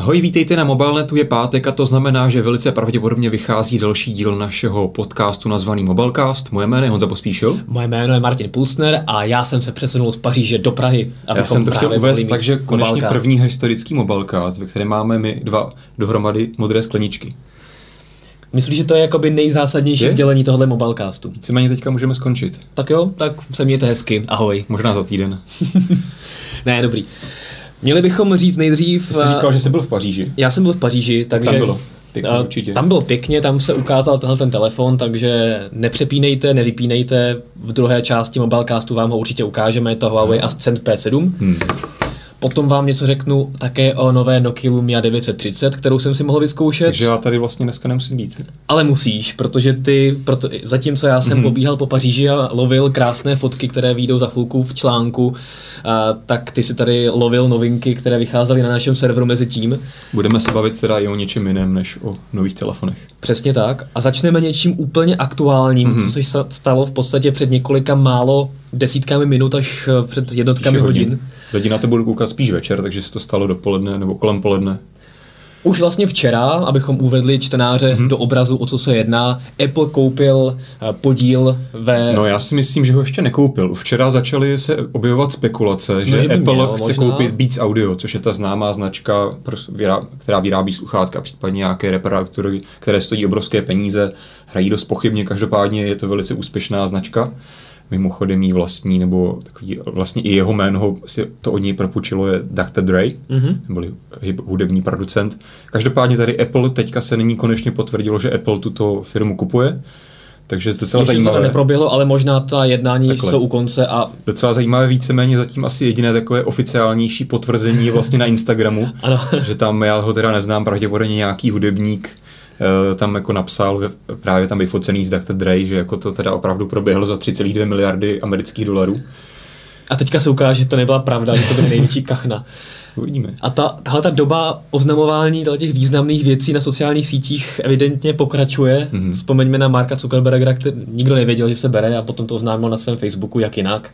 Ahoj, vítejte na Mobilenetu, je pátek a to znamená, že velice pravděpodobně vychází další díl našeho podcastu nazvaný Mobilecast. Moje jméno je Honza Pospíšil. Moje jméno je Martin Pulsner a já jsem se přesunul z Paříže do Prahy. Já jsem to chtěl uvést, takže konečně mobilecast. první historický Mobilecast, ve kterém máme my dva dohromady modré skleničky. Myslíš, že to je jakoby nejzásadnější je? sdělení tohle mobilecastu? Víceméně teďka můžeme skončit. Tak jo, tak se mějte hezky. Ahoj. Možná za týden. ne, dobrý. Měli bychom říct nejdřív... Jsi říkal, že jsi byl v Paříži. Já jsem byl v Paříži, takže... Tam bylo. Pěkně, určitě. Tam bylo pěkně, tam se ukázal tenhle ten telefon, takže nepřepínejte, nevypínejte. V druhé části mobilecastu vám ho určitě ukážeme, je to Huawei Ascend P7. Hmm. Potom vám něco řeknu také o nové Nokia Lumia 930, kterou jsem si mohl vyzkoušet. Takže já tady vlastně dneska nemusím být. Ale musíš, protože ty, proto, zatímco já jsem mm-hmm. pobíhal po Paříži a lovil krásné fotky, které výjdou za chvilku v článku, a, tak ty si tady lovil novinky, které vycházely na našem serveru mezi tím. Budeme se bavit teda i o něčem jiném než o nových telefonech. Přesně tak. A začneme něčím úplně aktuálním, mm-hmm. co se stalo v podstatě před několika málo desítkami minut až před jednotkami hodin. hodin. Lidi na to budou koukat spíš večer, takže se to stalo dopoledne nebo kolem poledne. Už vlastně včera, abychom uvedli čtenáře mm-hmm. do obrazu, o co se jedná, Apple koupil eh, podíl ve... No já si myslím, že ho ještě nekoupil. Včera začaly se objevovat spekulace, no, že, že Apple měl, chce možná. koupit Beats Audio, což je ta známá značka, která vyrábí sluchátka, případně nějaké reparátory, které stojí obrovské peníze, hrají dost pochybně, každopádně je to velice úspěšná značka mimochodem jí vlastní, nebo takový, vlastně i jeho jméno si to od něj propučilo je Dr. Dre, mm-hmm. nebo hudební producent. Každopádně tady Apple teďka se nyní konečně potvrdilo, že Apple tuto firmu kupuje. Takže docela Ještě zajímavé. to neproběhlo, ale možná ta jednání Takhle. jsou u konce a... Docela zajímavé víceméně zatím asi jediné takové oficiálnější potvrzení je vlastně na Instagramu, ano. že tam já ho teda neznám, pravděpodobně nějaký hudebník tam jako napsal právě tam vyfocený z Dr. Dre, že jako to teda opravdu proběhlo za 3,2 miliardy amerických dolarů. A teďka se ukáže, že to nebyla pravda, že to byl největší kachna. Uvidíme. A ta, tahle ta doba oznamování těch významných věcí na sociálních sítích evidentně pokračuje. Mm-hmm. Vzpomeňme na Marka Zuckerberga, který nikdo nevěděl, že se bere a potom to oznámil na svém Facebooku, jak jinak.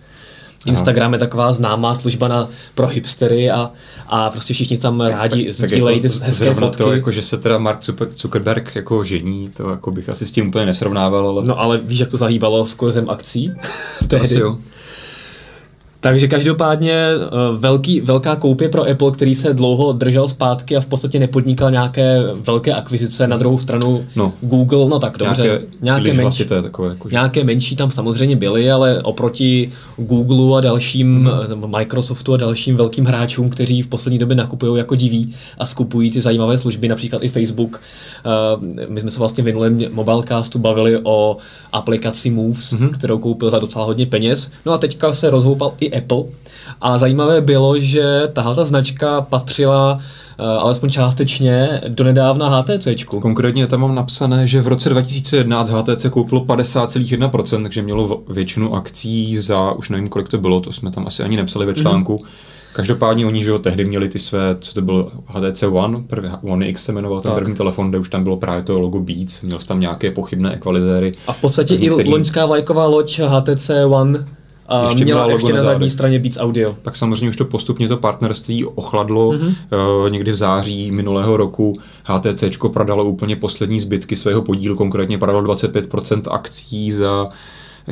Instagram je taková známá služba na, pro hipstery a, a prostě všichni tam rádi sdílejí ty hezké fotky. to, jako, že se teda Mark Zuckerberg jako žení, to jako bych asi s tím úplně nesrovnával. Ale... No ale víš, jak to zahýbalo s kurzem akcí? to asi jo. Takže každopádně eh, velký, velká koupě pro Apple, který se dlouho držel zpátky a v podstatě nepodnikal nějaké velké akvizice. Na druhou stranu no, Google, no tak dobře, nějaké, nějaké, menší, takové, jako, nějaké menší tam samozřejmě byly, ale oproti Google a dalším, hmm. Microsoftu a dalším velkým hráčům, kteří v poslední době nakupují jako diví a skupují ty zajímavé služby, například i Facebook. Eh, my jsme se vlastně v minulém Mobilecastu bavili o aplikaci Moves, hmm. kterou koupil za docela hodně peněz. No a teďka se rozhoupal i Apple. A zajímavé bylo, že tahle ta značka patřila uh, alespoň částečně do nedávna HTC. Konkrétně tam mám napsané, že v roce 2011 HTC koupilo 50,1%, takže mělo většinu akcí za, už nevím kolik to bylo, to jsme tam asi ani nepsali ve mhm. článku. Mm-hmm. Každopádně oni, že jo, tehdy měli ty své, co to byl HTC One, první One X se jmenoval ten první telefon, kde už tam bylo právě to logo Beats, měl tam nějaké pochybné ekvalizéry. A v podstatě i který... loňská vlajková loď HTC One a ještě měla ještě na zadní straně Beats Audio. Tak samozřejmě už to postupně to partnerství ochladlo. Mm-hmm. Uh, někdy v září minulého roku HTC prodalo úplně poslední zbytky svého podílu, konkrétně prodalo 25% akcí za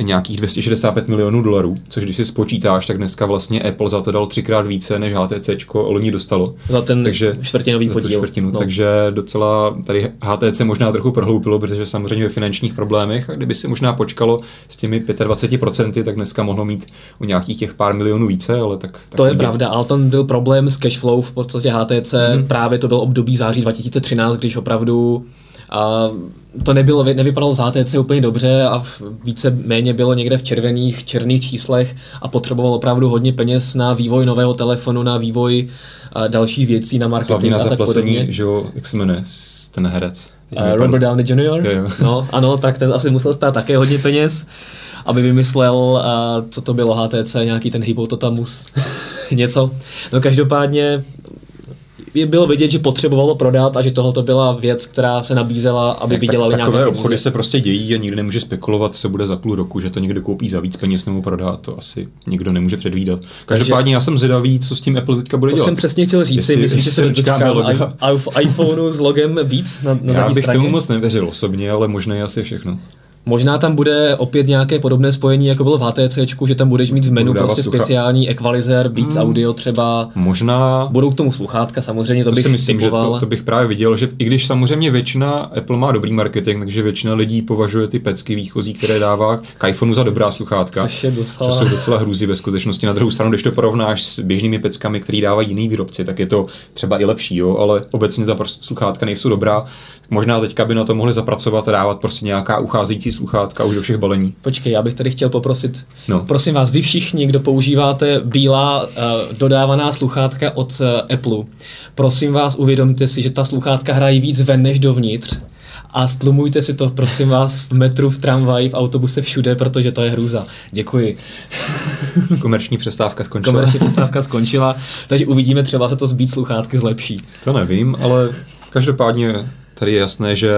nějakých 265 milionů dolarů, což když si spočítáš, tak dneska vlastně Apple za to dal třikrát více, než HTC loni dostalo. Za ten takže, čtvrtinový podíl. Čtvrtinu, no. Takže docela tady HTC možná trochu prohloupilo, protože samozřejmě ve finančních problémech, a kdyby si možná počkalo s těmi 25%, tak dneska mohlo mít o nějakých těch pár milionů více, ale tak... tak to je pravda, ale tam byl problém s cashflow v podstatě HTC, mm-hmm. právě to byl období září 2013, když opravdu a to nebylo, nevypadalo z HTC úplně dobře a více méně bylo někde v červených, černých číslech a potřeboval opravdu hodně peněz na vývoj nového telefonu, na vývoj dalších věcí, na marketing Hlavně na a tak podobně. že jo, jak se jmenuje, ten herec. Uh, Robert Downey Jr. Jo. No, ano, tak ten asi musel stát také hodně peněz, aby vymyslel, uh, co to bylo HTC, nějaký ten hypototamus, něco. No každopádně je bylo vidět, že potřebovalo prodat a že tohle byla věc, která se nabízela, aby tak, vydělali tak, nějaké Takové obchody se prostě dějí a nikdo nemůže spekulovat, co bude za půl roku, že to někdo koupí za víc peněz nebo prodá, to asi nikdo nemůže předvídat. Každopádně já jsem zvědavý, co s tím Apple teďka bude to dělat. jsem přesně chtěl říct, myslím, že se dočkám iPhoneu s logem víc na, na Já bych straně. tomu moc nevěřil osobně, ale možná je asi všechno. Možná tam bude opět nějaké podobné spojení, jako bylo v HTC, že tam budeš mít v menu prostě slucha... speciální equalizer, Beats hmm. Audio třeba. Možná. Budou k tomu sluchátka, samozřejmě to, to bych si myslím, typoval. že to, to, bych právě viděl, že i když samozřejmě většina Apple má dobrý marketing, takže většina lidí považuje ty pecky výchozí, které dává k iPhoneu za dobrá sluchátka. Což, je docela... což jsou docela hrůzy ve skutečnosti. Na druhou stranu, když to porovnáš s běžnými peckami, které dávají jiný výrobci, tak je to třeba i lepší, jo? ale obecně ta sluchátka nejsou dobrá. Možná teďka by na to mohli zapracovat a dávat prostě nějaká ucházející sluchátka už do všech balení. Počkej, já bych tady chtěl poprosit, no. prosím vás, vy všichni, kdo používáte bílá uh, dodávaná sluchátka od uh, Apple, prosím vás, uvědomte si, že ta sluchátka hrají víc ven než dovnitř a stlumujte si to, prosím vás, v metru, v tramvaji, v autobuse, všude, protože to je hrůza. Děkuji. Komerční přestávka skončila. Komerční přestávka skončila, takže uvidíme, třeba se to zbít sluchátky zlepší. To nevím, ale každopádně Tady je jasné, že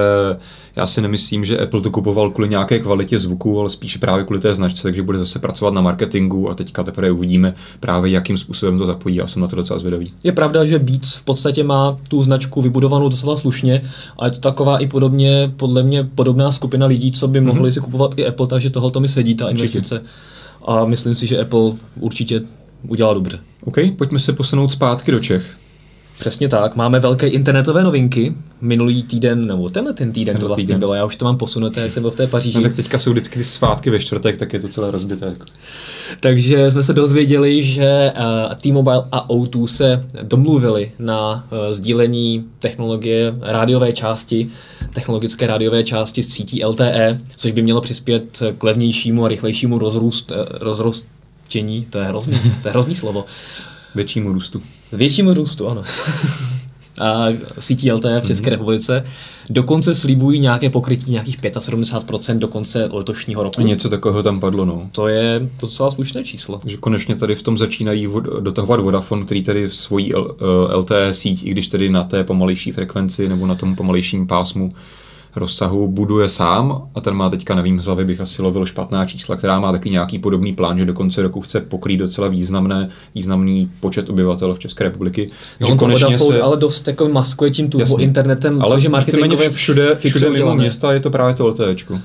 já si nemyslím, že Apple to kupoval kvůli nějaké kvalitě zvuku, ale spíše právě kvůli té značce, takže bude zase pracovat na marketingu a teďka teprve uvidíme právě, jakým způsobem to zapojí. Já jsem na to docela zvědavý. Je pravda, že Beats v podstatě má tu značku vybudovanou docela slušně a je to taková i podobně, podle mě podobná skupina lidí, co by mohli mm-hmm. si kupovat i Apple, takže tohle mi sedí, ta investice. Určitě. A myslím si, že Apple určitě udělá dobře. OK, pojďme se posunout zpátky do Čech. Přesně tak. Máme velké internetové novinky. Minulý týden, nebo tenhle ten týden tenhle to vlastně týden. bylo. Já už to mám posunuté, jak jsem byl v té Paříži. No, tak teďka jsou vždycky ty svátky ve čtvrtek, tak je to celé rozbité. Jako. Takže jsme se dozvěděli, že uh, T-Mobile a O2 se domluvili na uh, sdílení technologie rádiové části, technologické rádiové části z sítí LTE, což by mělo přispět k levnějšímu a rychlejšímu rozrůst, uh, rozrostění, to je hrozný, to je hrozný slovo, Většímu růstu. Většímu růstu, ano. a sítí LTE v České mm-hmm. republice. Dokonce slibují nějaké pokrytí nějakých 75% do konce letošního roku. A něco takového tam padlo, no. To je docela slušné číslo. Takže konečně tady v tom začínají dotahovat Vodafone, který tady svojí LTE síť, i když tedy na té pomalejší frekvenci nebo na tom pomalejším pásmu rozsahu buduje sám a ten má teďka, nevím, z hlavy bych asi lovil špatná čísla, která má taky nějaký podobný plán, že do konce roku chce pokrýt docela významné, významný počet obyvatel v České republiky. No, on to Vodafone, se... ale dost jako maskuje tím Jasně. internetem, ale což je marketingově všude, všude mimo města je to právě to LTEčko.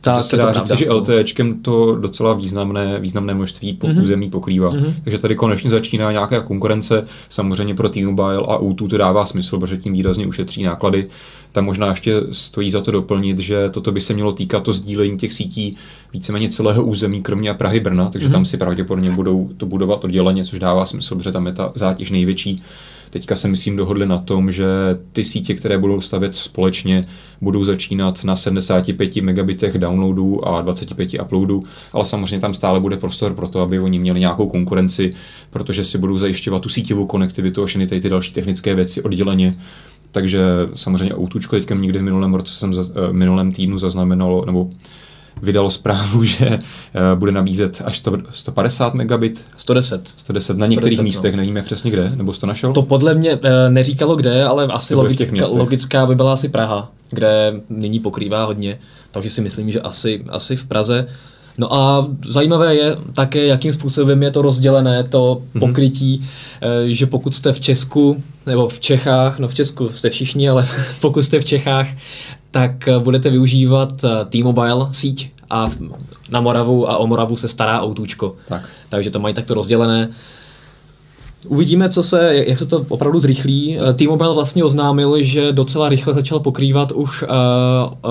Tak se dá říct, že no. LTEčkem to docela významné, významné množství po mm-hmm. území pokrývá. Mm-hmm. Takže tady konečně začíná nějaká konkurence. Samozřejmě pro T-Mobile a U2 to dává smysl, protože tím výrazně ušetří náklady. Tam možná ještě stojí za to doplnit, že toto by se mělo týkat to sdílení těch sítí víceméně celého území, kromě Prahy Brna, takže mm-hmm. tam si pravděpodobně budou to budovat odděleně, což dává smysl, protože tam je ta zátěž největší. Teďka se myslím dohodli na tom, že ty sítě, které budou stavět společně, budou začínat na 75 megabitech downloadů a 25 uploadů, ale samozřejmě tam stále bude prostor pro to, aby oni měli nějakou konkurenci, protože si budou zajišťovat tu síťovou konektivitu a všechny ty, ty další technické věci odděleně. Takže samozřejmě Outučko teďka někdy v minulém roce jsem za, eh, minulém týdnu zaznamenalo, nebo vydalo zprávu, že eh, bude nabízet až 100, 150 megabit. 110. 110 na některých 110, místech, no. nevím jak přesně kde, nebo jsi to našel? To podle mě eh, neříkalo kde, ale asi logická, logická by byla asi Praha, kde nyní pokrývá hodně, takže si myslím, že asi, asi v Praze. No a zajímavé je také, jakým způsobem je to rozdělené, to mhm. pokrytí, mm-hmm. že pokud jste v Česku, nebo v Čechách, no v Česku jste všichni, ale pokud jste v Čechách, tak eh, budete využívat eh, T-Mobile síť a na Moravu a o Moravu se stará autůčko. Tak. Takže to mají takto rozdělené. Uvidíme, co se, jak se to opravdu zrychlí. Eh, T-Mobile vlastně oznámil, že docela rychle začal pokrývat už uh,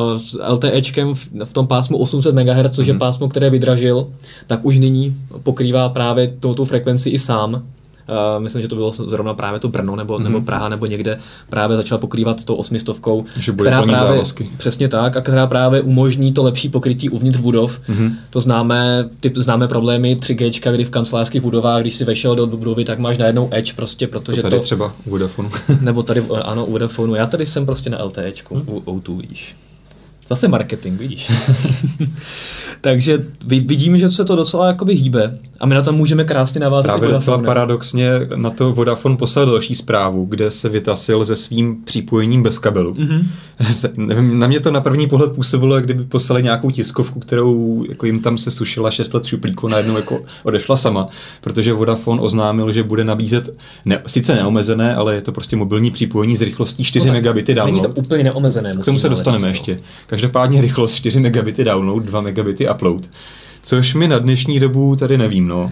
uh, LTEčkem v, v tom pásmu 800 MHz, což mm-hmm. je mhm. pásmo, které vydražil, tak už nyní pokrývá právě touto frekvenci i sám. Uh, myslím, že to bylo zrovna právě to Brno nebo, mm-hmm. nebo Praha nebo někde právě začala pokrývat to osmistovkou, že bude která právě, závazky. přesně tak, a která právě umožní to lepší pokrytí uvnitř budov. Mm-hmm. To známe, ty známe problémy 3G, kdy v kancelářských budovách, když si vešel do budovy, tak máš najednou Edge prostě, protože to... Tady to, třeba u Vodafonu. nebo tady, ano, u Vodafonu. Já tady jsem prostě na LTEčku, mm. u O2, víš. Zase marketing, vidíš. Takže vidím, že se to docela jakoby hýbe a my na tom můžeme krásně navázat. Právě docela paradoxně na to Vodafone poslal další zprávu, kde se vytasil se svým připojením bez kabelu. Mm-hmm. Nevím, na mě to na první pohled působilo, jak kdyby poslali nějakou tiskovku, kterou jako jim tam se sušila 6 let šuplíku, najednou jako odešla sama, protože Vodafone oznámil, že bude nabízet ne, sice neomezené, ale je to prostě mobilní připojení s rychlostí 4 no megabity download. Není to úplně neomezené. K tomu se dostaneme ještě. Každopádně rychlost 4 megabity download, 2 megabity upload. Což mi na dnešní dobu tady nevím, no.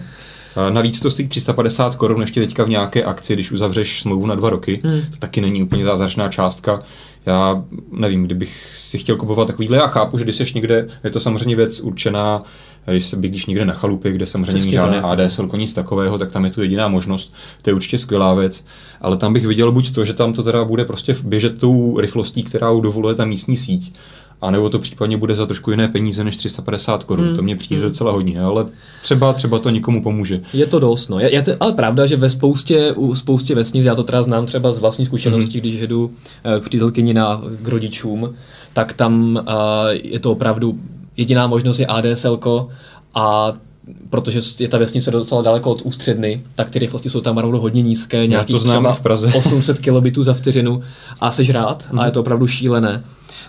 Navíc to stojí 350 korun ještě teďka v nějaké akci, když uzavřeš smlouvu na dva roky. Hmm. To taky není úplně zázračná částka. Já nevím, kdybych si chtěl kupovat takovýhle, já chápu, že když jsi někde, je to samozřejmě věc určená, když se bydlíš někde na chalupě, kde samozřejmě není žádné ADSL, nic takového, tak tam je tu jediná možnost. To je určitě skvělá věc, ale tam bych viděl buď to, že tam to teda bude prostě běžet tou rychlostí, která dovoluje ta místní síť, a nebo to případně bude za trošku jiné peníze než 350 korun. Hmm. To mě přijde hmm. docela hodně, ale třeba, třeba to nikomu pomůže. Je to dost, no. Je, je to, ale pravda, že ve spoustě, u spoustě vesnic, já to teda znám třeba z vlastní zkušenosti, hmm. když jedu eh, k přítelkyni na, k rodičům, tak tam uh, je to opravdu jediná možnost je ADSL a protože je ta vesnice docela daleko od ústředny, tak ty rychlosti jsou tam opravdu hodně nízké, nějakých třeba v Praze. 800 kilobitů za vteřinu a seš rád hmm. a je to opravdu šílené.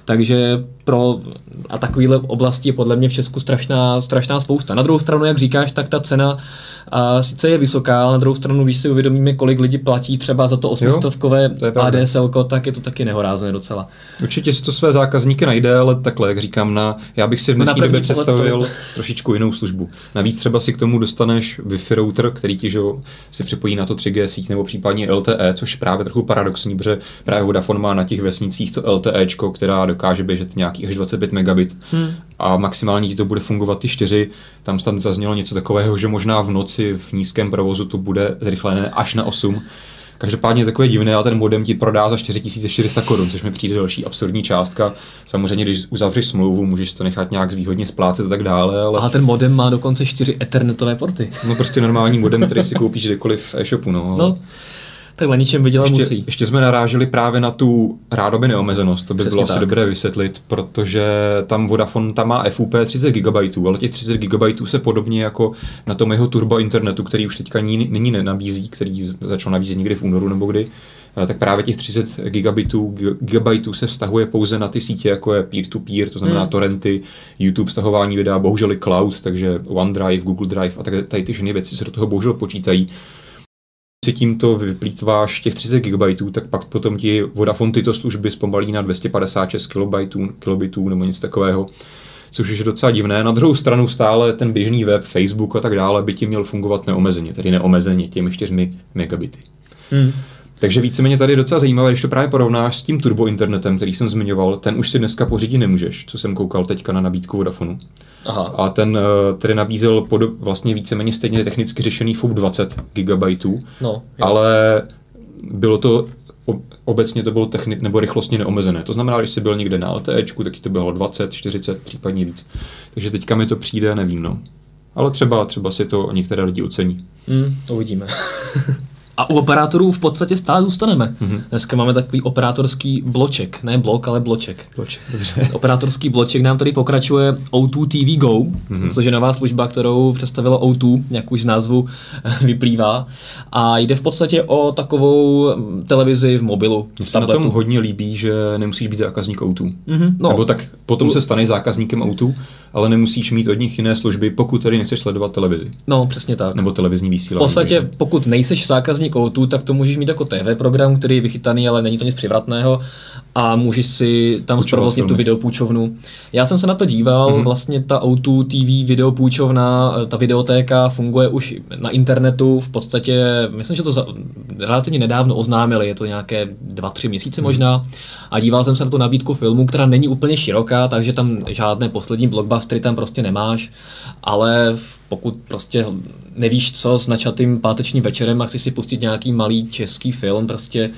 Takže pro a takovýhle oblasti je podle mě v Česku strašná, strašná spousta. Na druhou stranu, jak říkáš, tak ta cena a sice je vysoká, ale na druhou stranu, když si uvědomíme, kolik lidí platí třeba za to osmistovkové ADSL, tak je to taky nehorázné docela. Určitě si to své zákazníky najde, ale takhle, jak říkám, na, já bych si v no dnešní době představil to... trošičku jinou službu. Navíc třeba si k tomu dostaneš Wi-Fi router, který ti že, si připojí na to 3G síť nebo případně LTE, což je právě trochu paradoxní, protože právě Vodafone má na těch vesnicích to LTE, která dokáže běžet nějakých až 25 megabit hmm. a maximálně ti to bude fungovat ty 4. Tam snad zaznělo něco takového, že možná v noci v nízkém provozu to bude zrychlené až na 8. Každopádně je takové divné, ale ten modem ti prodá za 4400 korun, což mi přijde další absurdní částka. Samozřejmě, když uzavřeš smlouvu, můžeš to nechat nějak zvýhodně splácet a tak dále. Ale... A ten modem má dokonce 4 ethernetové porty. No prostě normální modem, který si koupíš kdekoliv v e-shopu. No, no tak na ničem vydělat ještě, musí. Ještě jsme naráželi právě na tu rádoby neomezenost, to by Přesně bylo tak. asi dobré vysvětlit, protože tam Vodafone tam má FUP 30 GB, ale těch 30 GB se podobně jako na tom jeho turbo internetu, který už teďka nyní nenabízí, který začal nabízet někdy v únoru nebo kdy, eh, tak právě těch 30 gigabitů, gigabitů se vztahuje pouze na ty sítě, jako je peer-to-peer, to znamená hmm. torrenty, YouTube stahování videa, bohužel i cloud, takže OneDrive, Google Drive a tak tady ty všechny věci se do toho bohužel počítají si tímto vyplýtváš těch 30 GB, tak pak potom ti Vodafone tyto služby zpomalí na 256 KB, kilobitů nebo něco takového což je docela divné. Na druhou stranu stále ten běžný web, Facebook a tak dále by ti měl fungovat neomezeně, tedy neomezeně těmi 4 megabity. Hmm. Takže víceméně tady je docela zajímavé, když to právě porovnáš s tím turbo internetem, který jsem zmiňoval, ten už si dneska pořídit nemůžeš, co jsem koukal teďka na nabídku Vodafonu. Aha. A ten uh, tedy nabízel pod, vlastně víceméně stejně technicky řešený FOB 20 GB, no, ale bylo to obecně to bylo techni- nebo rychlostně neomezené. To znamená, že jsi byl někde na LTE, tak to bylo 20, 40, případně víc. Takže teďka mi to přijde, nevím, no. Ale třeba, třeba si to některé lidi ocení. Mm, uvidíme. A u operátorů v podstatě stále zůstaneme. Mm-hmm. Dneska máme takový operátorský bloček, ne blok, ale bloček. Bloček, dobře. Operátorský bloček nám tady pokračuje O2 TV Go, mm-hmm. což je nová služba, kterou představilo O2, jak už z názvu vyplývá. A jde v podstatě o takovou mm, televizi v mobilu. Mně se na tom hodně líbí, že nemusíš být zákazník O2. Mm-hmm. No. Nebo tak potom se staneš zákazníkem O2, ale nemusíš mít od nich jiné služby, pokud tady nechceš sledovat televizi. No, přesně tak. Nebo televizní vysílání. V podstatě, pokud nejseš zákazník O2, tak to můžeš mít jako TV program, který je vychytaný, ale není to nic přivratného a můžeš si tam zprovoznit tu videopůjčovnu. Já jsem se na to díval, mm-hmm. vlastně ta O2 TV videopůjčovna, ta videotéka funguje už na internetu, v podstatě, myslím, že to za, relativně nedávno oznámili, je to nějaké dva, tři měsíce mm-hmm. možná, a díval jsem se na tu nabídku filmu, která není úplně široká, takže tam žádné poslední blockbustery tam prostě nemáš, ale pokud prostě nevíš co s načatým pátečním večerem a chci si pustit nějaký malý český film, prostě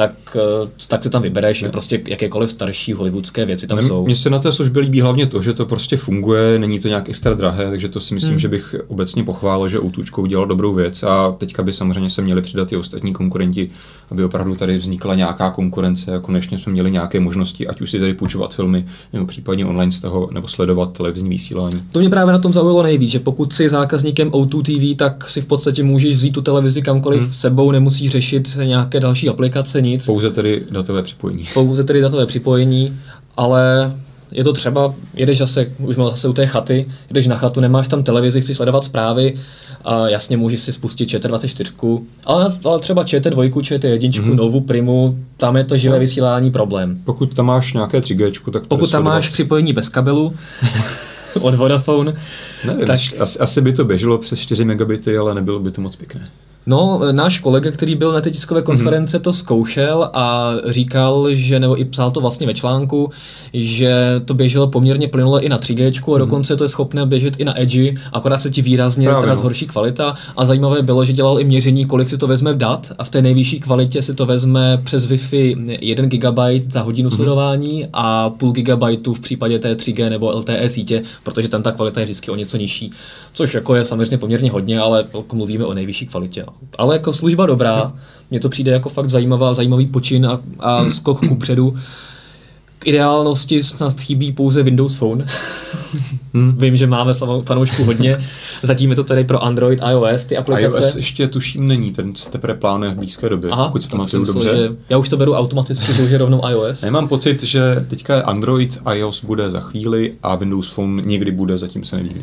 tak, eh, tak si tam vybereš, ne. prostě jakékoliv starší hollywoodské věci tam ne, jsou. Mně se na té službě líbí hlavně to, že to prostě funguje, není to nějak extra drahé, takže to si myslím, hmm. že bych obecně pochválil, že Outučko udělal dobrou věc a teďka by samozřejmě se měli přidat i ostatní konkurenti, aby opravdu tady vznikla nějaká konkurence a konečně jsme měli nějaké možnosti, ať už si tady půjčovat filmy, nebo případně online z toho, nebo sledovat televizní vysílání. To mě právě na tom zaujalo nejvíc, že pokud si zákazníkem O2 TV, tak si v podstatě můžeš vzít tu televizi kamkoliv hmm. sebou, nemusíš řešit nějaké další aplikace, nic. Pouze tedy datové připojení. Pouze tedy datové připojení, ale je to třeba, jedeš zase, už jsme zase u té chaty, jedeš na chatu, nemáš tam televizi, chceš sledovat zprávy, a jasně můžeš si spustit ČT24, ale, ale třeba ČT2, ČT1, mm-hmm. Novu, Primu, tam je to živé no. vysílání problém. Pokud tam máš nějaké 3G, tak to Pokud tam máš připojení bez kabelu, od Vodafone. Nevím, tak... asi, asi by to běželo přes 4 megabity, ale nebylo by to moc pěkné. No, náš kolega, který byl na té tiskové konference, mm-hmm. to zkoušel a říkal, že, nebo i psal to vlastně ve článku, že to běželo poměrně plynule i na 3G, a mm-hmm. dokonce to je schopné běžet i na Edge, akorát se ti výrazně Právě, teda no. zhorší kvalita. A zajímavé bylo, že dělal i měření, kolik si to vezme dat a v té nejvyšší kvalitě si to vezme přes Wi-Fi 1 GB za hodinu mm-hmm. sledování a půl GB v případě té 3G nebo LTE sítě, protože tam ta kvalita je vždycky o něco nižší. Což jako je samozřejmě poměrně hodně, ale jako mluvíme o nejvyšší kvalitě. Ale jako služba dobrá, mně to přijde jako fakt zajímavá, zajímavý počin a, a skok kupředu. K ideálnosti snad chybí pouze Windows Phone. hmm. Vím, že máme fanoušku hodně. Zatím je to tady pro Android, iOS, ty aplikace. iOS ještě tuším není, ten se teprve plánuje v blízké době, Aha, pokud si pamatuju dobře. Že já už to beru automaticky, že už je rovnou iOS. Já mám pocit, že teďka Android, iOS bude za chvíli a Windows Phone někdy bude, zatím se neví.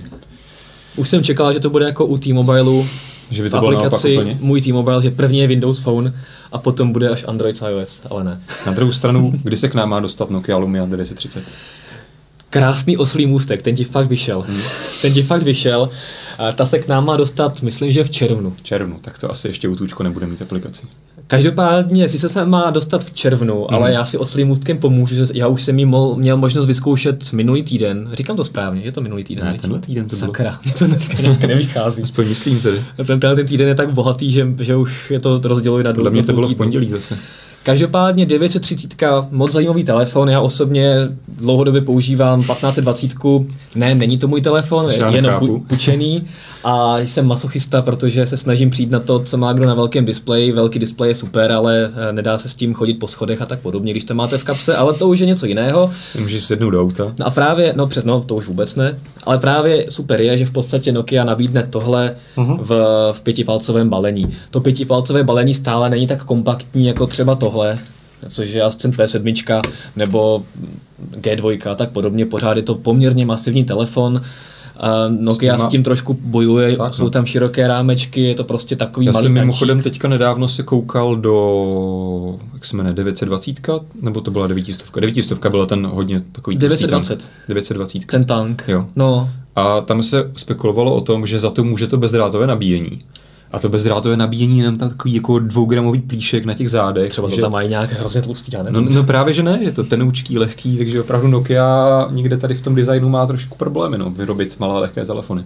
Už jsem čekal, že to bude jako u T-Mobileu, že by to v aplikaci můj T-Mobile, že první je Windows Phone a potom bude až Android s iOS, ale ne. Na druhou stranu, kdy se k nám má dostat Nokia Lumia 930? Krásný oslý můstek, ten ti fakt vyšel. Hmm. Ten ti fakt vyšel. Ta se k nám má dostat, myslím, že v červnu. V červnu, tak to asi ještě u Tučko nebude mít aplikaci. Každopádně, sice se má dostat v červnu, mm. ale já si oslým můstkem pomůžu, že já už jsem ji měl možnost vyzkoušet minulý týden. Říkám to správně, je to minulý týden. Ne, tenhle týden to bylo. Sakra, to dneska nevychází. Aspoň myslím tedy. Ten, ten, ten týden je tak bohatý, že, že už je to rozděluje na dvou. mě to bylo v pondělí zase. Každopádně 930, moc zajímavý telefon, já osobně dlouhodobě používám 1520, ne, není to můj telefon, je jenom půjčený a jsem masochista, protože se snažím přijít na to, co má kdo na velkém displeji, velký displej je super, ale eh, nedá se s tím chodit po schodech a tak podobně, když to máte v kapse, ale to už je něco jiného. Můžeš sednout do auta. No a právě, no přes, no to už vůbec ne, ale právě super je, že v podstatě Nokia nabídne tohle uh-huh. v, v pětipalcovém balení. To pětipalcové balení stále není tak kompaktní jako třeba tohle, tohle, což je Ascent P7 nebo G2 a tak podobně, pořád je to poměrně masivní telefon, Nokia s, s tím trošku bojuje, tak, jsou no. tam široké rámečky, je to prostě takový Já malý jsem mimochodem teďka nedávno se koukal do, jak se jmenuje, 920, nebo to byla 900? 900 byla ten hodně takový... 920. 920. Ten tank. Jo. No. A tam se spekulovalo o tom, že za to může to bezdrátové nabíjení. A to bezdrátové nabíjení jenom takový jako dvougramový plíšek na těch zádech. Třeba to že... tam mají nějak hrozně tlustý, já nevím. No, no, právě, že ne, je to tenoučký, lehký, takže opravdu Nokia někde tady v tom designu má trošku problémy, no, vyrobit malé lehké telefony.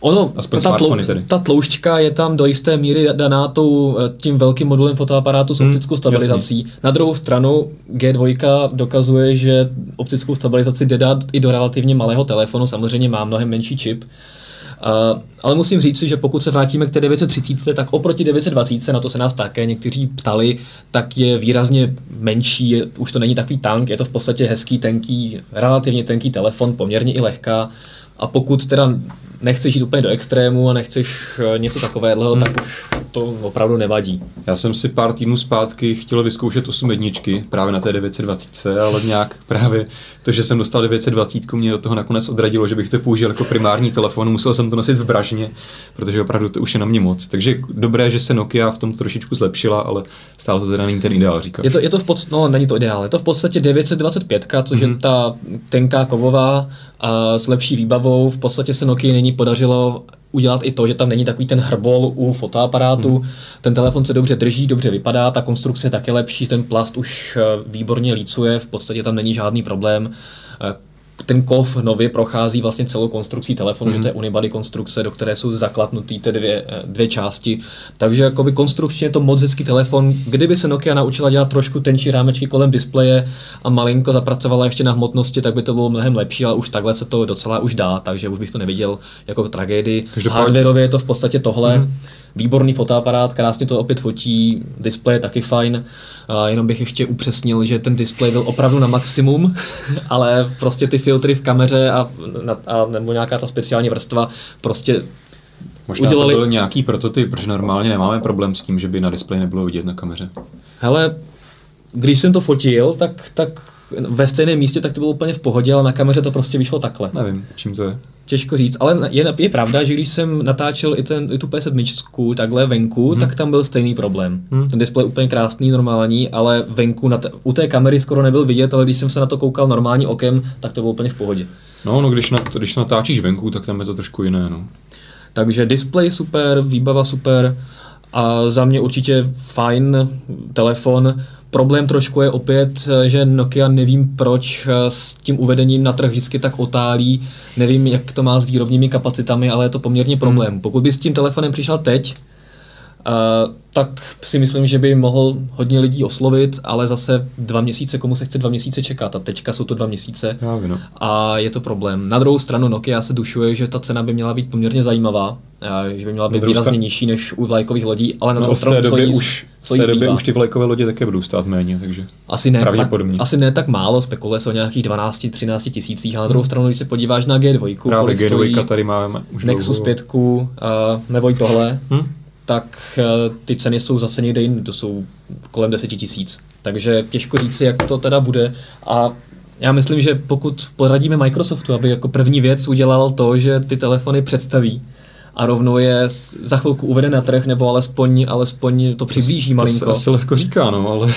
Ono, Aspoň ta, tlou, ta tloušťka je tam do jisté míry daná tou, eh, tím velkým modulem fotoaparátu s hmm, optickou hmm, stabilizací. Jasný. Na druhou stranu G2 dokazuje, že optickou stabilizaci jde dát i do relativně malého telefonu, samozřejmě má mnohem menší čip, ale musím říct si, že pokud se vrátíme k té 930, tak oproti 920, na to se nás také někteří ptali, tak je výrazně menší, už to není takový tank, je to v podstatě hezký, tenký, relativně tenký telefon, poměrně i lehká. A pokud teda nechceš jít úplně do extrému a nechceš eh, něco takového, hmm. tak už to opravdu nevadí. Já jsem si pár týdnů zpátky chtěl vyzkoušet 8 jedničky právě na té 920, ale nějak právě to, že jsem dostal 920, mě od toho nakonec odradilo, že bych to použil jako primární telefon, musel jsem to nosit v bražně, protože opravdu to už je na mě moc. Takže dobré, že se Nokia v tom trošičku zlepšila, ale stále to teda není ten ideál, říkáš. Je to, je to v podstatě, no není to ideál, je to v podstatě 925, což mm-hmm. je mhm. ta tenká kovová a s lepší výbavou. V podstatě se Nokia není podařilo udělat i to, že tam není takový ten hrbol u fotoaparátu. Hmm. Ten telefon se dobře drží, dobře vypadá, ta konstrukce je také lepší, ten plast už eh, výborně lícuje, v podstatě tam není žádný problém. Ten kov nově prochází vlastně celou konstrukcí telefonu, mm-hmm. že to je mhm. unibody konstrukce, do které jsou zaklapnuté ty dvě, eh, dvě části. Takže jakoby konstrukčně je to moc hezký telefon. Kdyby se Nokia naučila dělat trošku tenčí rámečky kolem displeje a malinko zapracovala ještě na hmotnosti, tak by to bylo mnohem lepší, ale už takhle se to docela už dá, takže už bych to neviděl jako tragédii. Hardwareově je to v podstatě tohle. Mm-hmm výborný fotoaparát, krásně to opět fotí, displej je taky fajn. A jenom bych ještě upřesnil, že ten displej byl opravdu na maximum, ale prostě ty filtry v kameře a, a nebo nějaká ta speciální vrstva prostě Možná udělali... to byl nějaký prototyp, protože normálně nemáme problém s tím, že by na displeji nebylo vidět na kameře. Hele, když jsem to fotil, tak, tak ve stejném místě, tak to bylo úplně v pohodě, ale na kameře to prostě vyšlo takhle. Nevím, čím to je. Těžko říct, ale je, je pravda, že když jsem natáčel i, ten, i tu P7 takhle venku, hmm. tak tam byl stejný problém. Hmm. Ten displej úplně krásný, normální, ale venku na te, u té kamery skoro nebyl vidět, ale když jsem se na to koukal normální okem, tak to bylo úplně v pohodě. No, no když, na, když natáčíš venku, tak tam je to trošku jiné. No. Takže displej super, výbava super a za mě určitě fajn telefon. Problém trošku je opět, že Nokia nevím proč s tím uvedením na trh vždycky tak otálí. Nevím, jak to má s výrobními kapacitami, ale je to poměrně problém. Hmm. Pokud by s tím telefonem přišel teď, tak si myslím, že by mohl hodně lidí oslovit, ale zase dva měsíce, komu se chce dva měsíce čekat a teďka jsou to dva měsíce no. a je to problém. Na druhou stranu Nokia se dušuje, že ta cena by měla být poměrně zajímavá, že by měla být výrazně stran... nižší než u vlajkových lodí, ale na no, druhou stranu té době už v té době už ty vlajkové lodě také budou stát méně, takže asi ne, tak, asi ne tak málo, spekuluje se o nějakých 12-13 tisících, ale na druhou hmm. stranu, když se podíváš na G2, Právě G2 tady máme už Nexus 5, uh, nebo i tohle, hmm? Tak eh, ty ceny jsou zase někde jinde, to jsou kolem 10 tisíc. Takže těžko říct, jak to teda bude. A já myslím, že pokud poradíme Microsoftu, aby jako první věc udělal to, že ty telefony představí a rovnou je za chvilku uvede na trh, nebo alespoň, alespoň to přiblíží to, malinko. To se asi lehko říká, no, ale...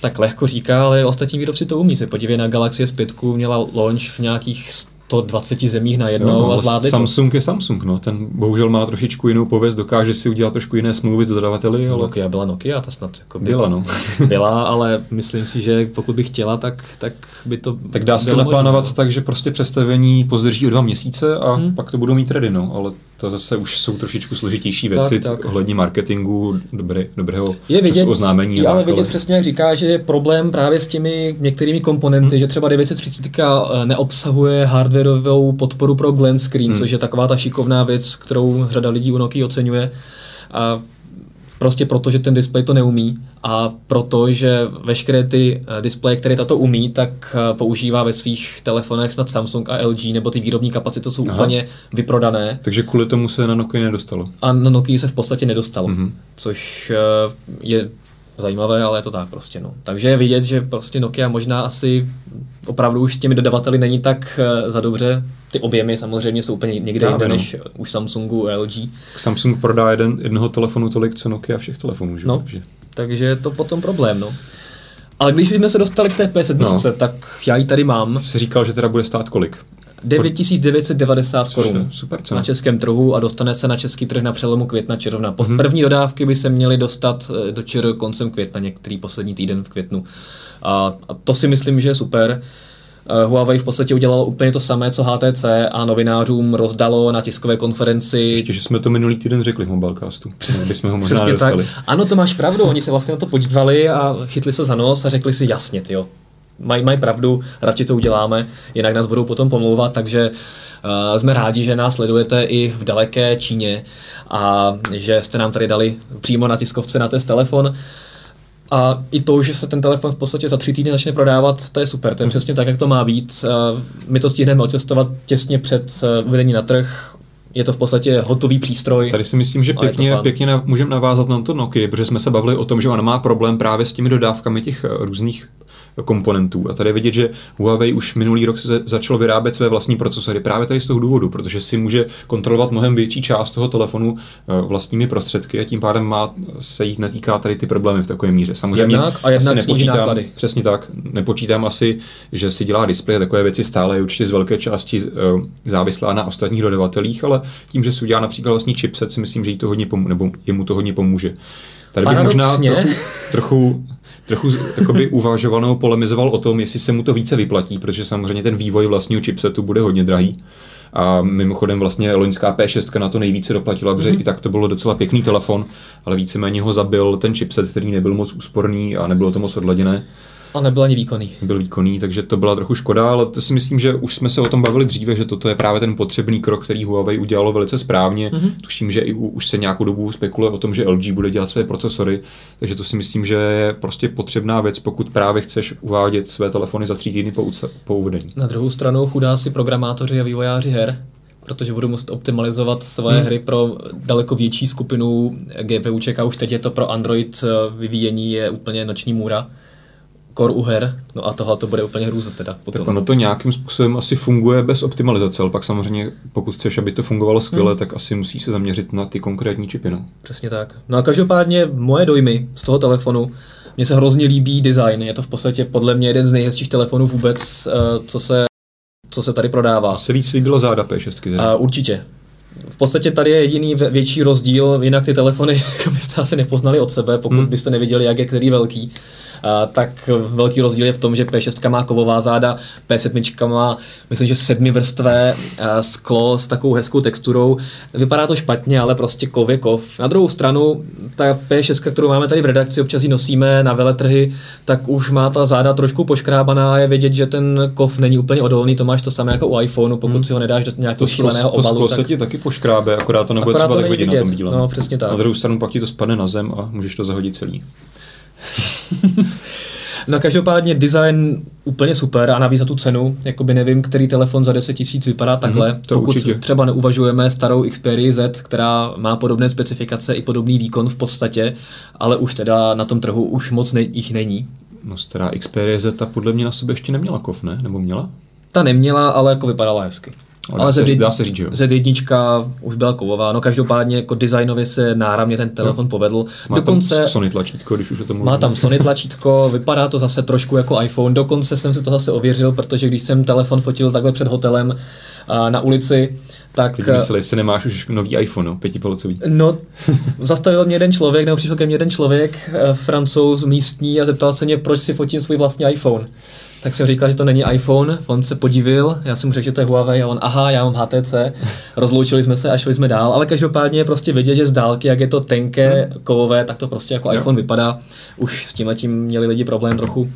Tak lehko říká, ale ostatní výrobci to umí. Se podívej na Galaxy S5, měla launch v nějakých 120 zemích najednou no, a zvládli Samsung to. je Samsung, no. ten bohužel má trošičku jinou pověst, dokáže si udělat trošku jiné smlouvy s dodavateli. Ale... Nokia byla Nokia, ta snad jako byla, no. byla, ale myslím si, že pokud by chtěla, tak, tak by to Tak dá se to naplánovat tak, že prostě představení pozdrží o dva měsíce a hmm. pak to budou mít ready, no. ale to zase už jsou trošičku složitější věci tak, tak. ohledně marketingu, dobré, dobrého je vidět, oznámení. Je ale vidět přesně, jak říká, že je problém právě s těmi některými komponenty, hmm. že třeba 930 eh, neobsahuje hardwareovou podporu pro Glen Screen, hmm. což je taková ta šikovná věc, kterou řada lidí u Nokia oceňuje. A Prostě proto, že ten displej to neumí a proto, že veškeré ty eh, displeje, které tato umí, tak eh, používá ve svých telefonech snad Samsung a LG, nebo ty výrobní kapacity jsou Aha. úplně vyprodané. Takže kvůli tomu se na Nokia nedostalo. A na Nokia se v podstatě nedostalo, mm-hmm. což eh, je zajímavé, ale je to tak prostě. No. Takže je vidět, že prostě Nokia možná asi opravdu už s těmi dodavateli není tak za dobře ty objemy samozřejmě jsou úplně někde jinde no. než už Samsungu, LG. Samsung prodá jeden, jednoho telefonu tolik, co Nokia všech telefonů, že? No, takže. takže je to potom problém, no. Ale když jsme se dostali k té P7, no. tak já ji tady mám. Jsi říkal, že teda bude stát kolik? 9990 korun super na českém trhu a dostane se na český trh na přelomu května června. Po hmm. První dodávky by se měly dostat eh, do čer koncem května, některý poslední týden v květnu. A, a to si myslím, že je super. Eh, Huawei v podstatě udělalo úplně to samé, co HTC a novinářům rozdalo na tiskové konferenci. Ještě, že jsme to minulý týden řekli v Mobilecastu. Přesně, jsme ho možná tak. Ano, to máš pravdu, oni se vlastně na to podívali a chytli se za nos a řekli si jasně, jo, mají maj pravdu, radši to uděláme, jinak nás budou potom pomlouvat, takže uh, jsme rádi, že nás sledujete i v daleké Číně a že jste nám tady dali přímo na tiskovce na test telefon. A i to, že se ten telefon v podstatě za tři týdny začne prodávat, to je super, to je přesně tak, jak to má být. My to stihneme otestovat těsně před eh, uvedení na trh, je to v podstatě hotový přístroj. Tady si myslím, že pěkně, pěkně na, můžeme navázat na to Nokia, protože jsme se bavili o tom, že ona má problém právě s těmi dodávkami těch eh, různých komponentů. A tady je vidět, že Huawei už minulý rok se začalo vyrábět své vlastní procesory právě tady z toho důvodu, protože si může kontrolovat mnohem větší část toho telefonu eh, vlastními prostředky a tím pádem má, se jich netýká tady ty problémy v takové míře. Samozřejmě jednak a jednak nepočítám, náklady. Přesně tak. Nepočítám asi, že si dělá displej a takové věci stále je určitě z velké části eh, závislá na ostatních dodavatelích, ale tím, že si udělá například vlastní chipset, si myslím, že jí to hodně pomůže, nebo jemu to hodně pomůže. Tady bych možná trochu, trochu trochu jakoby uvažoval nebo polemizoval o tom, jestli se mu to více vyplatí, protože samozřejmě ten vývoj vlastního chipsetu bude hodně drahý. A mimochodem vlastně loňská P6 na to nejvíce doplatila, protože mm-hmm. i tak to bylo docela pěkný telefon, ale víceméně ho zabil ten chipset, který nebyl moc úsporný a nebylo to moc odladěné. A nebyl ani výkonný. Byl výkonný, takže to byla trochu škoda, ale to si myslím, že už jsme se o tom bavili dříve, že toto je právě ten potřebný krok, který Huawei udělalo velice správně. Mm-hmm. Tuším, že i už se nějakou dobu spekuluje o tom, že LG bude dělat své procesory, takže to si myslím, že je prostě potřebná věc, pokud právě chceš uvádět své telefony za tři týdny po, po uvedení. Na druhou stranu chudáci programátoři a vývojáři her, protože budu muset optimalizovat své hmm. hry pro daleko větší skupinu GPUček a už teď je to pro Android eh, vyvíjení je úplně noční můra core u her, no a tohle to bude úplně hrůza teda. Potom. Tak ono to nějakým způsobem asi funguje bez optimalizace, ale pak samozřejmě pokud chceš, aby to fungovalo skvěle, hmm. tak asi musí se zaměřit na ty konkrétní čipy. No. Přesně tak. No a každopádně moje dojmy z toho telefonu, mně se hrozně líbí design, je to v podstatě podle mě jeden z nejhezčích telefonů vůbec, eh, co se, co se tady prodává. Se víc líbilo záda P6. Uh, určitě. V podstatě tady je jediný větší rozdíl, jinak ty telefony byste asi nepoznali od sebe, pokud hmm. byste neviděli, jak je který velký tak velký rozdíl je v tom, že P6 má kovová záda, P7 má, myslím, že sedmivrstvé sklo s takovou hezkou texturou. Vypadá to špatně, ale prostě kov je kov. Na druhou stranu, ta P6, kterou máme tady v redakci, občas ji nosíme na veletrhy, tak už má ta záda trošku poškrábaná a je vidět, že ten kov není úplně odolný. To máš to samé jako u iPhoneu, pokud hmm. si ho nedáš do nějakého šíleného to obalu. To tak... se ti taky poškrábe, akorát to nebude akorát třeba to tak vidět na tom díle. No, přesně tak. Na druhou stranu pak ti to spadne na zem a můžeš to zahodit celý. No každopádně design úplně super a navíc za tu cenu, jakoby nevím, který telefon za 10 tisíc vypadá mhm, takhle, mm, to pokud určitě. třeba neuvažujeme starou Xperia Z, která má podobné specifikace i podobný výkon v podstatě, ale už teda na tom trhu už moc ne- jich není. No stará Xperia Z ta podle mě na sebe ještě neměla kov, ne? Nebo měla? Ta neměla, ale jako vypadala hezky. Ale, ale Z, dá se říct, jo. Z1 už byla kovová, no každopádně jako designově se náramně ten telefon no. povedl. Má dokonce, tam Sony tlačítko, když už je to Má tam Sony tlačítko, vypadá to zase trošku jako iPhone, dokonce jsem se to zase ověřil, protože když jsem telefon fotil takhle před hotelem a na ulici, tak... Lidi mysleli, jestli nemáš už nový iPhone, no, pětipalcový. No, zastavil mě jeden člověk, nebo přišel ke mně jeden člověk, eh, francouz místní a zeptal se mě, proč si fotím svůj vlastní iPhone tak jsem říkal, že to není iPhone, on se podivil, já jsem mu řekl, že to je Huawei a on, aha, já mám HTC, rozloučili jsme se a šli jsme dál, ale každopádně je prostě vidět, že z dálky, jak je to tenké, hmm. kovové, tak to prostě jako jo. iPhone vypadá. Už s tím tím měli lidi problém trochu.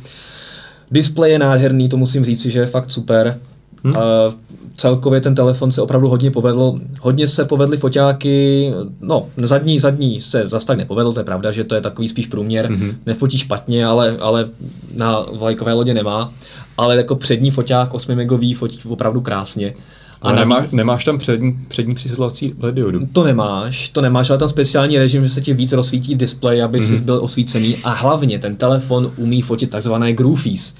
Display je nádherný, to musím říct, že je fakt super. Hmm. Uh, celkově ten telefon se opravdu hodně povedl. Hodně se povedly foťáky, no zadní, zadní se zase tak nepovedl, to je pravda, že to je takový spíš průměr. Hmm. Nefotí špatně, ale, ale na vlajkové lodě nemá. Ale jako přední foťák 8 megový fotí opravdu krásně. A navíc, nemáš, nemáš tam přední, přední přisvětlovací LED diodu? To nemáš, to nemáš, ale tam speciální režim, že se ti víc rozsvítí displej, aby mm-hmm. si byl osvícený. A hlavně ten telefon umí fotit takzvané groofies.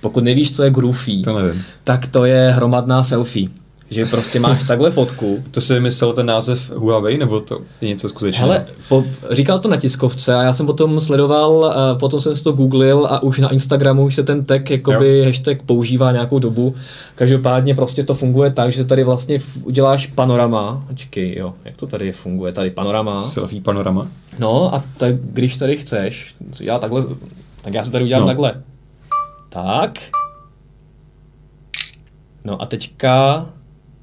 Pokud nevíš, co je groovy, to nevím. tak to je hromadná selfie. Že prostě máš takhle fotku. To si myslel ten název Huawei, nebo to je něco skutečného? Hele, po, říkal to na tiskovce a já jsem potom sledoval, potom jsem si to googlil a už na Instagramu už se ten tag, jakoby jo. hashtag používá nějakou dobu. Každopádně prostě to funguje tak, že tady vlastně uděláš panorama. Počkej, jo, jak to tady funguje? Tady panorama. Selfie panorama? No a tak, když tady chceš, já takhle, tak já se tady udělám no. takhle. Tak. No a teďka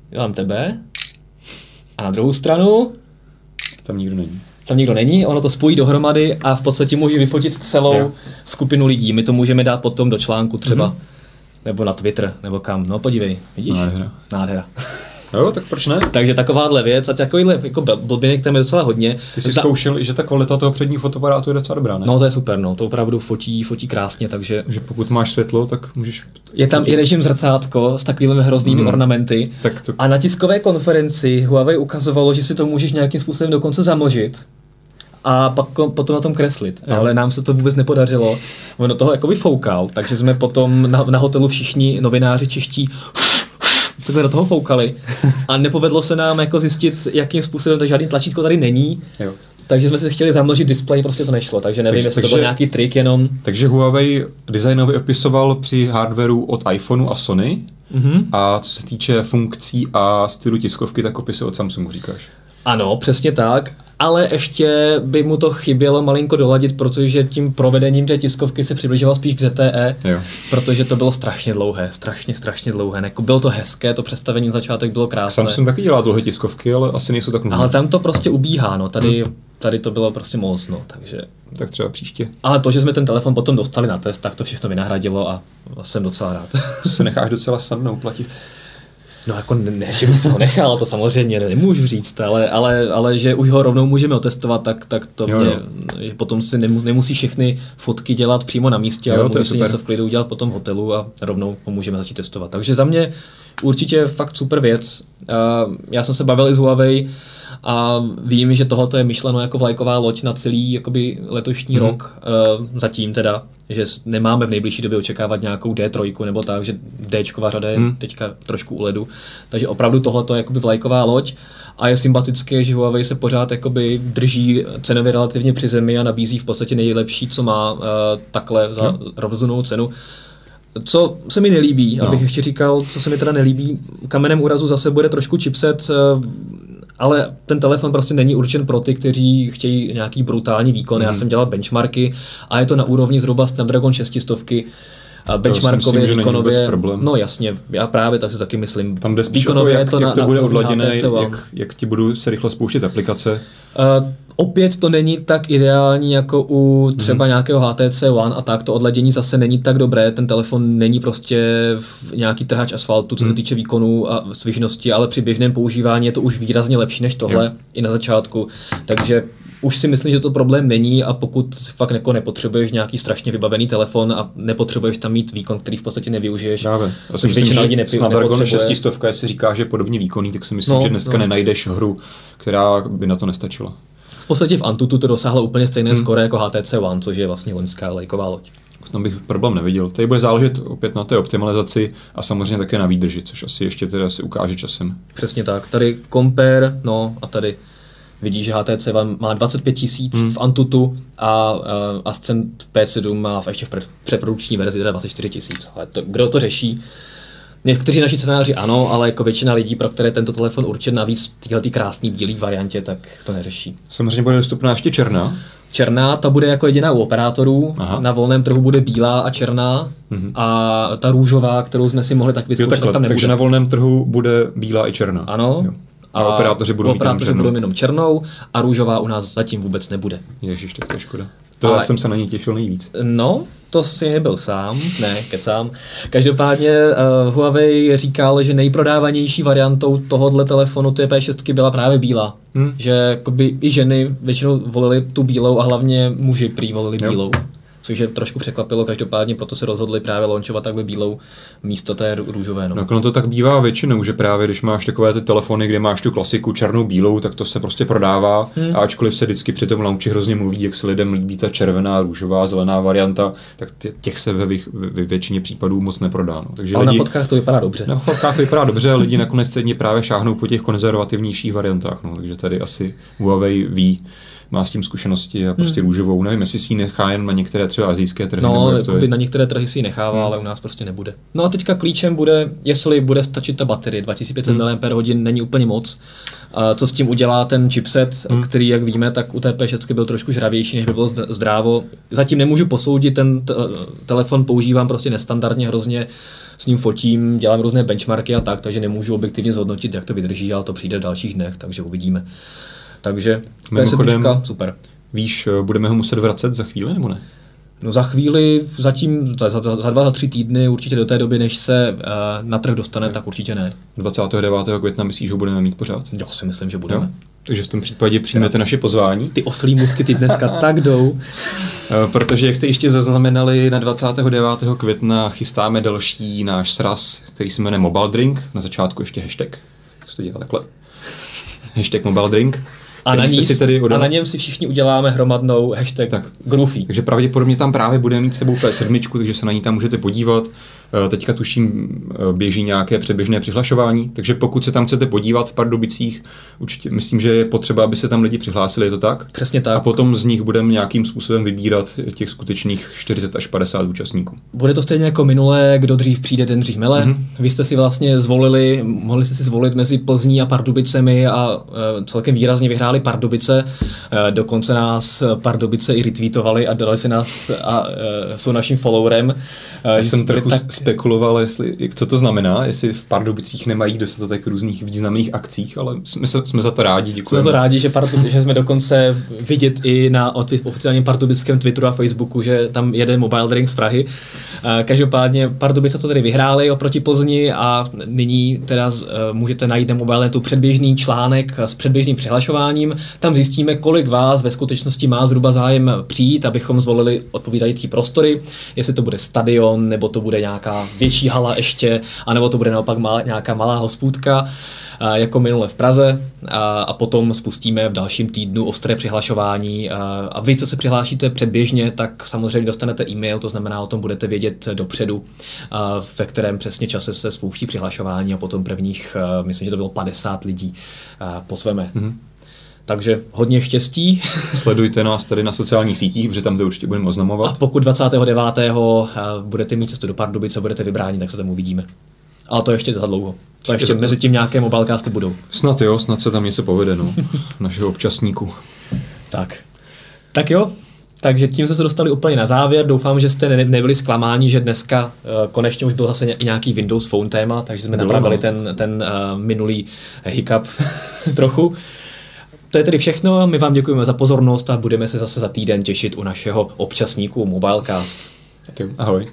dělám tebe. A na druhou stranu... Tam nikdo není. Tam nikdo není, ono to spojí dohromady a v podstatě může vyfotit celou jo. skupinu lidí. My to můžeme dát potom do článku třeba. Mm-hmm. Nebo na Twitter, nebo kam. No podívej, vidíš? Nádhera. Nádhera. Jo, tak proč ne? Takže takováhle věc a takovýhle jako blbinek tam je docela hodně. Ty jsi Za... zkoušel, že ta kvalita toho předního fotoaparátu je docela dobrá, ne? No to je super, no, to opravdu fotí, fotí krásně, takže... Že pokud máš světlo, tak můžeš... Je tam i režim zrcátko s takovými hroznými mm. ornamenty. Tak to... A na tiskové konferenci Huawei ukazovalo, že si to můžeš nějakým způsobem dokonce zamlžit a pak potom na tom kreslit. Jo. Ale nám se to vůbec nepodařilo. On do toho jako foukal, takže jsme potom na, na hotelu všichni novináři čeští takhle do toho foukali a nepovedlo se nám jako zjistit, jakým způsobem to žádný tlačítko tady není. Jo. Takže jsme si chtěli zamlžit displej, prostě to nešlo, takže nevím, takže, jestli takže, to byl nějaký trik jenom. Takže Huawei designově opisoval při hardwareu od iPhoneu a Sony mm-hmm. a co se týče funkcí a stylu tiskovky, tak opisy od Samsungu říkáš. Ano, přesně tak. Ale ještě by mu to chybělo malinko doladit, protože tím provedením té tiskovky se přibližoval spíš k ZTE, jo. protože to bylo strašně dlouhé, strašně, strašně dlouhé. Jako bylo to hezké, to představení začátek bylo krásné. Sam jsem taky dělal dlouhé tiskovky, ale asi nejsou tak nudné. Ale tam to prostě ubíhá, no. Tady, hmm. tady to bylo prostě moc, no, takže... Tak třeba příště. Ale to, že jsme ten telefon potom dostali na test, tak to všechno vynahradilo a jsem docela rád. se necháš docela snadno uplatit. No jako ne, že bych ho nechal, to samozřejmě nemůžu říct, ale, ale, ale že už ho rovnou můžeme otestovat, tak, tak to jo, mě, jo. potom si nemusí všechny fotky dělat přímo na místě, jo, ale můžu si něco v klidu udělat potom v hotelu a rovnou ho můžeme začít testovat. Takže za mě určitě fakt super věc. Já jsem se bavil i s Huawei, a vím, že tohoto je myšleno jako vlajková loď na celý jakoby letošní mm-hmm. rok, uh, zatím teda, že nemáme v nejbližší době očekávat nějakou D3 nebo tak, že D řada je mm. teďka trošku u ledu. Takže opravdu tohle je jakoby vlajková loď a je sympatické, že Huawei se pořád jakoby drží cenově relativně při zemi a nabízí v podstatě nejlepší, co má uh, takhle za mm. rozumnou cenu. Co se mi nelíbí, no. abych ještě říkal, co se mi teda nelíbí, kamenem úrazu zase bude trošku chipset, uh, ale ten telefon prostě není určen pro ty, kteří chtějí nějaký brutální výkon. Mm. Já mhm. jsem dělal benchmarky a je to na úrovni zhruba Snapdragon 600 a benchmarkově, výkonově, no jasně, já právě tak si taky myslím. Tam jde výkonově jako, jak, to jak na, to bude odladěné, jak, jak ti budu se rychle spouštět aplikace. Uh, opět to není tak ideální jako u třeba hmm. nějakého HTC One a tak, to odladění zase není tak dobré, ten telefon není prostě nějaký trhač asfaltu, co hmm. se mhm. týče výkonu a svižnosti, ale při běžném používání je to už výrazně lepší než tohle jo. i na začátku, takže už si myslím, že to problém není a pokud fakt jako nepotřebuješ nějaký strašně vybavený telefon a nepotřebuješ tam mít výkon, který v podstatě nevyužiješ. Já si myslím, že lidí nepři, Snapdragon 600, jestli říká, že je podobně výkonný, tak si myslím, no, že dneska no. nenajdeš hru, která by na to nestačila. V podstatě v Antutu to dosáhlo úplně stejné hmm. skoro jako HTC One, což je vlastně loňská lejková loď. Tam bych problém neviděl. Tady bude záležet opět na té optimalizaci a samozřejmě také na výdrži, což asi ještě teda si ukáže časem. Přesně tak. Tady Compare, no a tady vidíš, že HTC má 25 tisíc hmm. v Antutu a uh, Ascent P7 má v ještě v přeprodukční verzi teda 24 tisíc. Kdo to řeší? Někteří naši cenáři ano, ale jako většina lidí, pro které tento telefon určen navíc v téhle krásné bílé variantě, tak to neřeší. Samozřejmě bude dostupná ještě černá. Černá, ta bude jako jediná u operátorů, Aha. na volném trhu bude bílá a černá mm-hmm. a ta růžová, kterou jsme si mohli tak vyzkoušet, tam nebude. Takže na volném trhu bude bílá i černá. Ano. Jo. A, a operátoři budou operátoři mít jenom budou jenom černou a růžová u nás zatím vůbec nebude. Ježíš, tak to je škoda. To Ale, já jsem se na ní těšil nejvíc. No, to si nebyl sám, ne, kecám. Každopádně uh, Huawei říkal, že nejprodávanější variantou tohohle telefonu té P6 byla právě bílá. Hmm. Že jakoby, i ženy většinou volily tu bílou a hlavně muži prý volili jo. bílou což je trošku překvapilo, každopádně proto se rozhodli právě launchovat takhle bílou místo té růžové. No. no to tak bývá většinou, že právě když máš takové ty telefony, kde máš tu klasiku černou bílou, tak to se prostě prodává. Hmm. A ačkoliv se vždycky při tom launchi hrozně mluví, jak se lidem líbí ta červená, růžová, zelená varianta, tak těch se ve, ve většině případů moc neprodá. No. Takže Ale lidi, na fotkách to vypadá dobře. Na fotkách vypadá dobře, a lidi nakonec stejně právě šáhnou po těch konzervativnějších variantách. No. Takže tady asi Huawei ví, má s tím zkušenosti a prostě hmm. růžovou. Nevím, jestli si ji nechá jen na některé třeba azijské trhy. No, nebo je... na některé trhy si ji nechává, hmm. ale u nás prostě nebude. No a teďka klíčem bude, jestli bude stačit ta baterie. 2500 hmm. mAh není úplně moc. A co s tím udělá ten chipset, hmm. který, jak víme, tak u té P6 byl trošku žravější, než by bylo zdrávo. Zatím nemůžu posoudit, ten t- telefon používám prostě nestandardně hrozně s ním fotím, dělám různé benchmarky a tak, takže nemůžu objektivně zhodnotit, jak to vydrží, ale to přijde v dalších dnech, takže uvidíme. Takže Mimochodem, super. Víš, eh, budeme ho muset vracet za chvíli nebo ne? No za chvíli, zatím za, za, za dva, za tři týdny, určitě do té doby, než se uh, na trh dostane, ne. tak určitě ne. 29. května myslíš, že ho budeme mít pořád? Jo, si myslím, že budeme. Jo? Takže v tom případě přijmete naše pozvání. Ty oslí musky ty dneska tak jdou. Eh, protože, jak jste ještě zaznamenali, na 29. května chystáme další náš sraz, který se jmenuje Mobile Drink. Na začátku ještě hashtag. Jak se to dělá takhle? Hashtag Mobile Drink a na, ní, si tedy a na něm si všichni uděláme hromadnou hashtag tak. Groovy. Takže pravděpodobně tam právě budeme mít sebou P7, takže se na ní tam můžete podívat. Eh, teďka tuším eh, běží nějaké předběžné přihlašování, takže pokud se tam chcete podívat v Pardubicích, určitě myslím, že je potřeba, aby se tam lidi přihlásili, je to tak? Přesně tak. A potom z nich budeme nějakým způsobem vybírat těch skutečných 40 až 50 účastníků. Bude to stejně jako minulé, kdo dřív přijde, ten dřív mele. Mm-hmm. Vy jste si vlastně zvolili, mohli jste si zvolit mezi Plzní a Pardubicemi a e, celkem výrazně vyhráli Pardubice. Dokonce nás Pardubice i retweetovali a dali si nás a jsou naším followerem. Já jsem trochu tak spekuloval, jestli, co to znamená, jestli v Pardubicích nemají dostatek různých významných akcích, ale jsme, jsme za to rádi, děkujeme. Jsme za to rádi, že, Pardu, že jsme dokonce vidět i na oficiálním pardubickém Twitteru a Facebooku, že tam jede Mobile Drink z Prahy. Každopádně Pardubice to tedy vyhráli oproti Plzni a nyní teda e, můžete najít na mobilenetu předběžný článek s předběžným přihlašováním. Tam zjistíme, kolik vás ve skutečnosti má zhruba zájem přijít, abychom zvolili odpovídající prostory, jestli to bude stadion, nebo to bude nějaká větší hala ještě, anebo to bude naopak malá, nějaká malá hospůdka jako minule v Praze a, a potom spustíme v dalším týdnu ostré přihlašování a, a vy, co se přihlášíte předběžně, tak samozřejmě dostanete e-mail, to znamená, o tom budete vědět dopředu, a, ve kterém přesně čase se spouští přihlašování a potom prvních, myslím, že to bylo 50 lidí, pozveme. Mm-hmm. Takže hodně štěstí. Sledujte nás tady na sociálních sítích, protože tam to určitě budeme oznamovat. A pokud 29. budete mít cestu do Pardubice, budete vybráni, tak se tam uvidíme. Ale to ještě za dlouho. To ještě mezi tím nějaké mobilecasty budou. Snad jo, snad se tam něco povede, no. našeho občasníku. Tak. Tak jo, takže tím jsme se dostali úplně na závěr. Doufám, že jste ne, nebyli zklamáni, že dneska uh, konečně už byl zase i nějaký Windows Phone téma, takže jsme Bylo, napravili no. ten, ten uh, minulý hiccup trochu. To je tedy všechno, my vám děkujeme za pozornost a budeme se zase za týden těšit u našeho občasníku Mobilecast. Tak jo, ahoj.